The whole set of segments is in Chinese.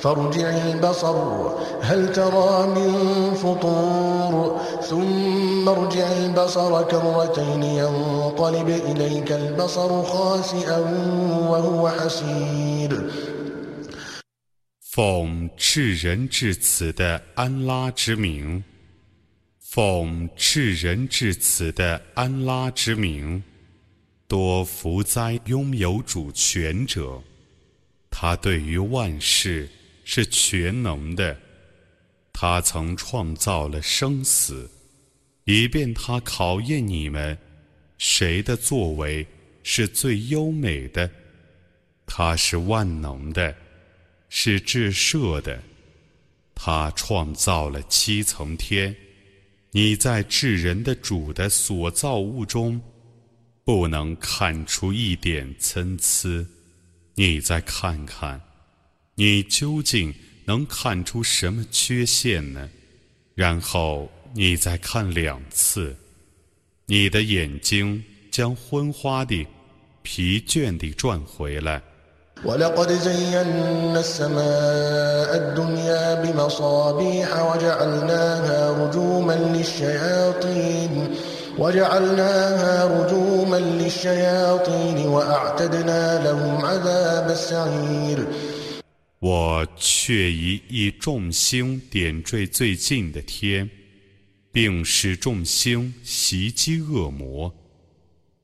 فارجع البصر هل ترى من فطور ثم ارجع البصر كرتين ينقلب إليك البصر خاسئا وهو حسير 奉至仁至慈的安拉之名，奉至仁至慈的安拉之名，多福哉拥有主权者！他对于万事 是全能的。他曾创造了生死，以便他考验你们，谁的作为是最优美的。他是万能的。是至赦的，他创造了七层天。你在至人的主的所造物中，不能看出一点参差。你再看看，你究竟能看出什么缺陷呢？然后你再看两次，你的眼睛将昏花的、疲倦地转回来。ولقد زينا السماء الدنيا بمصابيح وجعلناها رجوما للشياطين وجعلناها رجوما للشياطين وأعتدنا لهم عذاب السعير 我却以一众星点缀最近的天，并使众星袭击恶魔。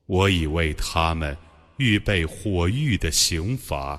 我已为他们预备火狱的刑罚。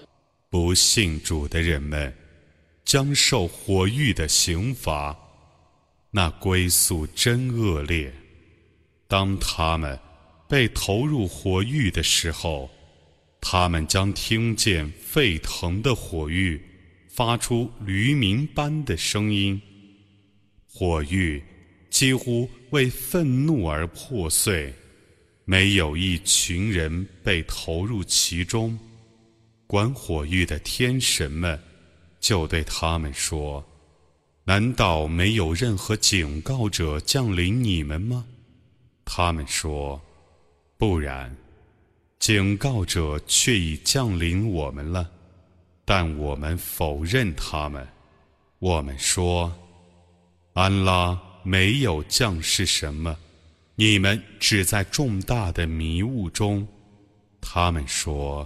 不信主的人们将受火狱的刑罚，那归宿真恶劣。当他们被投入火狱的时候，他们将听见沸腾的火狱发出驴鸣般的声音，火狱几乎为愤怒而破碎，没有一群人被投入其中。管火狱的天神们就对他们说：“难道没有任何警告者降临你们吗？”他们说：“不然，警告者却已降临我们了，但我们否认他们。我们说，安拉没有降示什么，你们只在重大的迷雾中。”他们说。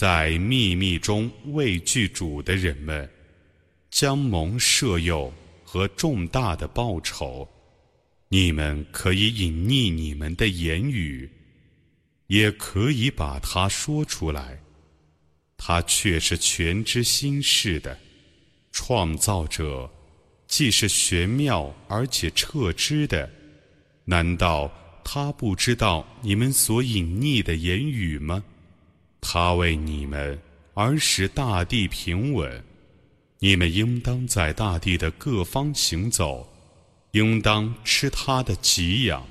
在秘密中畏惧主的人们，将蒙赦宥和重大的报酬。你们可以隐匿你们的言语，也可以把它说出来。他却是全知心事的创造者，既是玄妙而且彻知的。难道他不知道你们所隐匿的言语吗？他为你们而使大地平稳，你们应当在大地的各方行走，应当吃他的给养。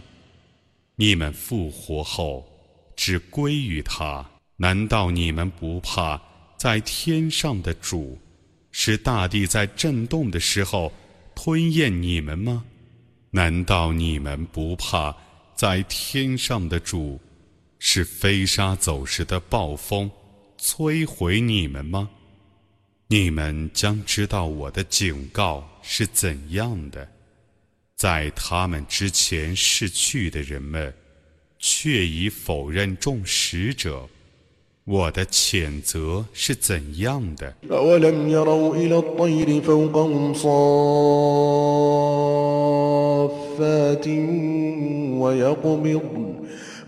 你们复活后只归于他，难道你们不怕在天上的主，使大地在震动的时候吞咽你们吗？难道你们不怕在天上的主？是飞沙走石的暴风摧毁你们吗？你们将知道我的警告是怎样的。在他们之前逝去的人们，却已否认众使者，我的谴责是怎样的。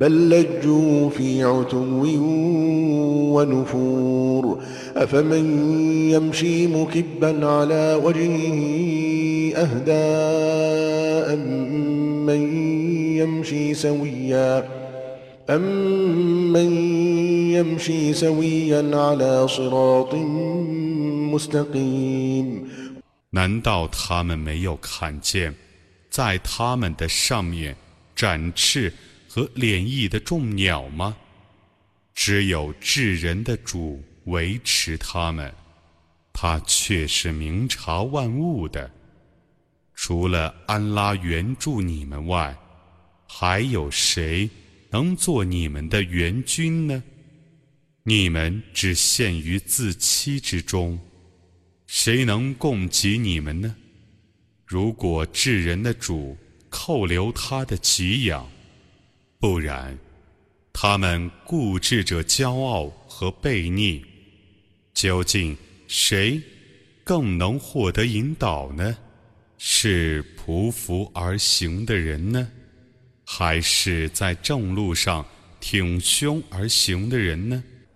بل لجوا في عتو ونفور أفمن يمشي مكبا على وجهه أهدى من يمشي سويا أمن يمشي سويا على صراط مستقيم 难道他们没有看见，在他们的上面展翅 和敛翼的众鸟吗？只有智人的主维持他们，他却是明察万物的。除了安拉援助你们外，还有谁能做你们的援军呢？你们只陷于自欺之中，谁能供给你们呢？如果智人的主扣留他的给养，不然，他们固执着骄傲和悖逆，究竟谁更能获得引导呢？是匍匐而行的人呢，还是在正路上挺胸而行的人呢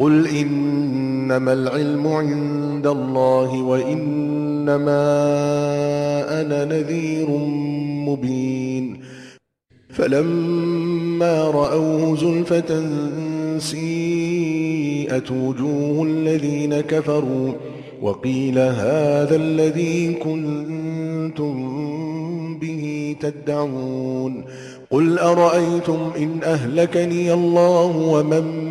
قل إنما العلم عند الله وإنما أنا نذير مبين. فلما رأوه زلفة سيئت وجوه الذين كفروا وقيل هذا الذي كنتم به تدعون؟ قل أرأيتم إن أهلكني الله ومن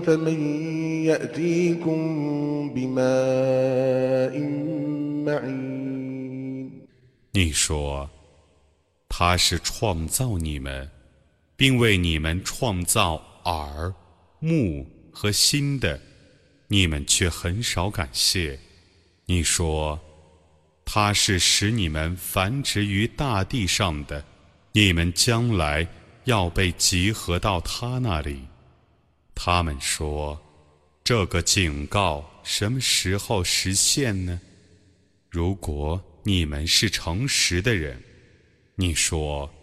فمن يأتيكم بماء معين 你说，他是创造你们，并为你们创造耳、目和心的，你们却很少感谢。你说，他是使你们繁殖于大地上的，你们将来要被集合到他那里。 他们说，这个警告什么时候实现呢？如果。你们是诚实的人，你说，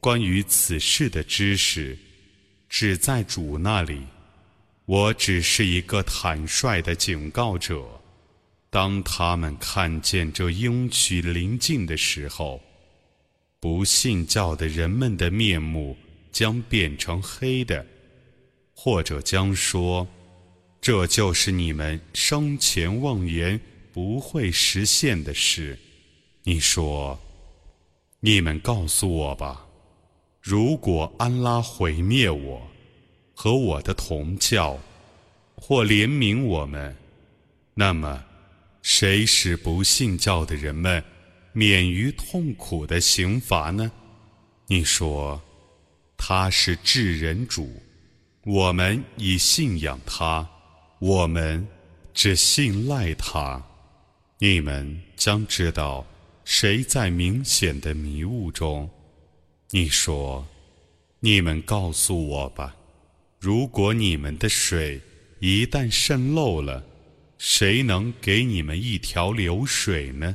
关于此事的知识，只在主那里。我只是一个坦率的警告者。当他们看见这应许临近的时候，不信教的人们的面目将变成黑的，或者将说，这就是你们生前妄言不会实现的事。你说：“你们告诉我吧，如果安拉毁灭我和我的同教，或怜悯我们，那么谁使不信教的人们免于痛苦的刑罚呢？”你说：“他是至人主，我们已信仰他，我们只信赖他。你们将知道。”谁在明显的迷雾中？你说：“你们告诉我吧，如果你们的水一旦渗漏了，谁能给你们一条流水呢？”